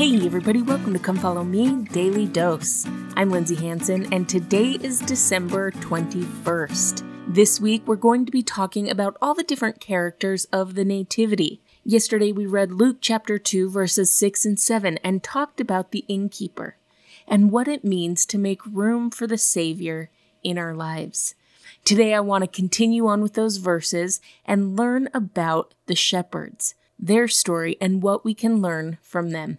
Hey, everybody, welcome to Come Follow Me Daily Dose. I'm Lindsay Hanson, and today is December 21st. This week, we're going to be talking about all the different characters of the Nativity. Yesterday, we read Luke chapter 2, verses 6 and 7, and talked about the innkeeper and what it means to make room for the Savior in our lives. Today, I want to continue on with those verses and learn about the shepherds, their story, and what we can learn from them.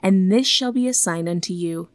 And this shall be a sign unto you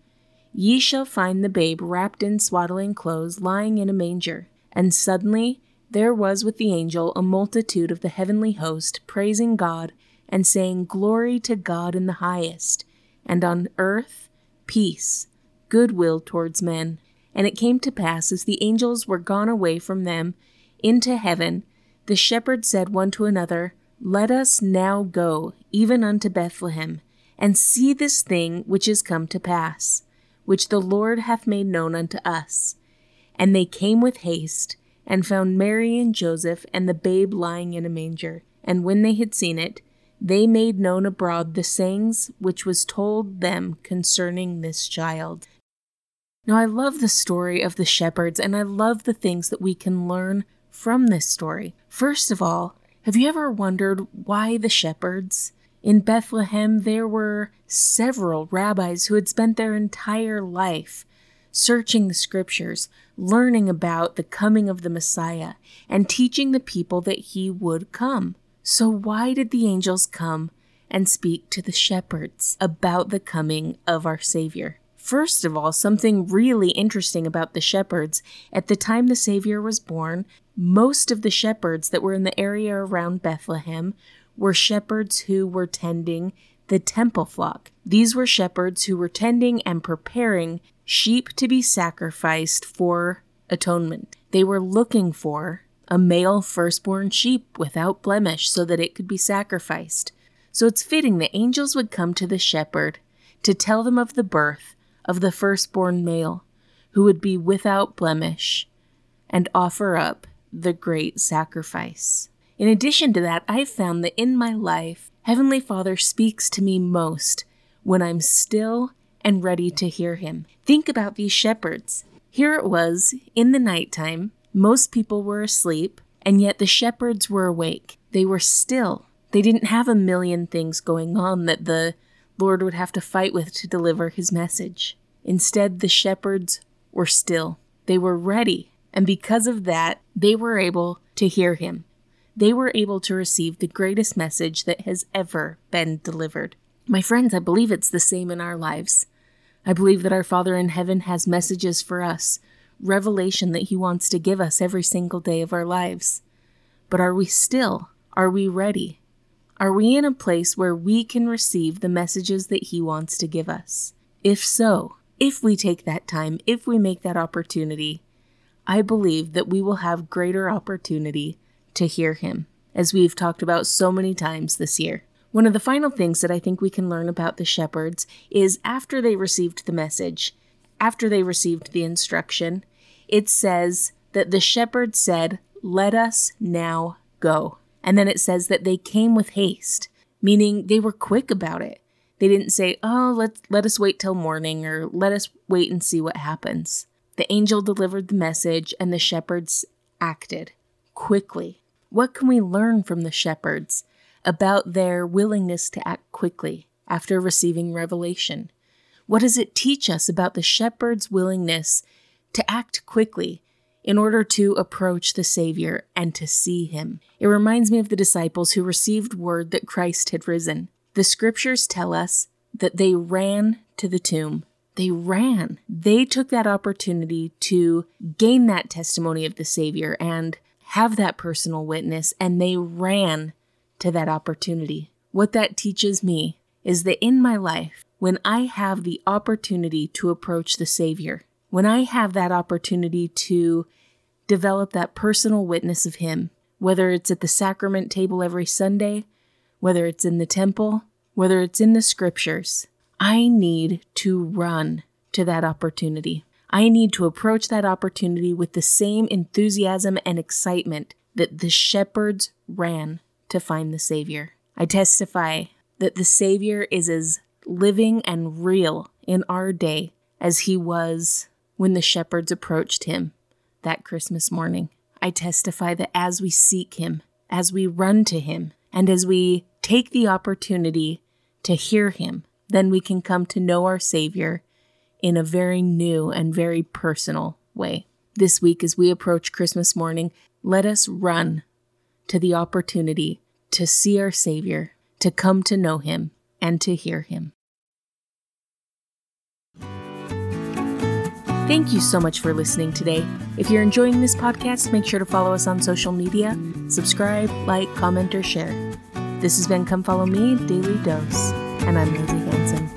Ye shall find the babe wrapped in swaddling clothes, lying in a manger. And suddenly there was with the angel a multitude of the heavenly host, praising God, and saying, Glory to God in the highest, and on earth peace, goodwill towards men. And it came to pass, as the angels were gone away from them into heaven, the shepherds said one to another, Let us now go, even unto Bethlehem, and see this thing which is come to pass, which the Lord hath made known unto us. And they came with haste, and found Mary and Joseph and the babe lying in a manger. And when they had seen it, they made known abroad the sayings which was told them concerning this child. Now, I love the story of the shepherds, and I love the things that we can learn from this story. First of all, have you ever wondered why the shepherds? In Bethlehem, there were several rabbis who had spent their entire life searching the scriptures, learning about the coming of the Messiah, and teaching the people that he would come. So, why did the angels come and speak to the shepherds about the coming of our Savior? First of all, something really interesting about the shepherds. At the time the Savior was born, most of the shepherds that were in the area around Bethlehem were shepherds who were tending the temple flock. These were shepherds who were tending and preparing sheep to be sacrificed for atonement. They were looking for a male firstborn sheep without blemish so that it could be sacrificed. So it's fitting the angels would come to the shepherd to tell them of the birth of the firstborn male, who would be without blemish, and offer up the great sacrifice. In addition to that, I've found that in my life, Heavenly Father speaks to me most when I'm still and ready to hear Him. Think about these shepherds. Here it was, in the nighttime, most people were asleep, and yet the shepherds were awake. They were still. They didn't have a million things going on that the Lord would have to fight with to deliver his message. Instead, the shepherds were still. They were ready, and because of that, they were able to hear him. They were able to receive the greatest message that has ever been delivered. My friends, I believe it's the same in our lives. I believe that our Father in heaven has messages for us, revelation that He wants to give us every single day of our lives. But are we still? Are we ready? Are we in a place where we can receive the messages that He wants to give us? If so, if we take that time, if we make that opportunity, I believe that we will have greater opportunity to hear Him, as we've talked about so many times this year. One of the final things that I think we can learn about the shepherds is after they received the message, after they received the instruction, it says that the shepherd said, Let us now go. And then it says that they came with haste, meaning they were quick about it. They didn't say, "Oh, let let us wait till morning or let us wait and see what happens." The angel delivered the message and the shepherds acted quickly. What can we learn from the shepherds about their willingness to act quickly after receiving revelation? What does it teach us about the shepherd's willingness to act quickly in order to approach the Savior and to see him. It reminds me of the disciples who received word that Christ had risen. The scriptures tell us that they ran to the tomb. They ran. They took that opportunity to gain that testimony of the Savior and have that personal witness, and they ran to that opportunity. What that teaches me is that in my life, when I have the opportunity to approach the Savior, when I have that opportunity to develop that personal witness of Him, whether it's at the sacrament table every Sunday, whether it's in the temple, whether it's in the scriptures, I need to run to that opportunity. I need to approach that opportunity with the same enthusiasm and excitement that the shepherds ran to find the Savior. I testify that the Savior is as living and real in our day as he was when the shepherds approached him that Christmas morning. I testify that as we seek him, as we run to him, and as we take the opportunity to hear him, then we can come to know our Savior in a very new and very personal way. This week, as we approach Christmas morning, let us run to the opportunity to see our Savior, to come to know Him, and to hear Him. Thank you so much for listening today. If you're enjoying this podcast, make sure to follow us on social media, subscribe, like, comment, or share. This has been Come Follow Me, Daily Dose, and I'm Lindsay Hanson.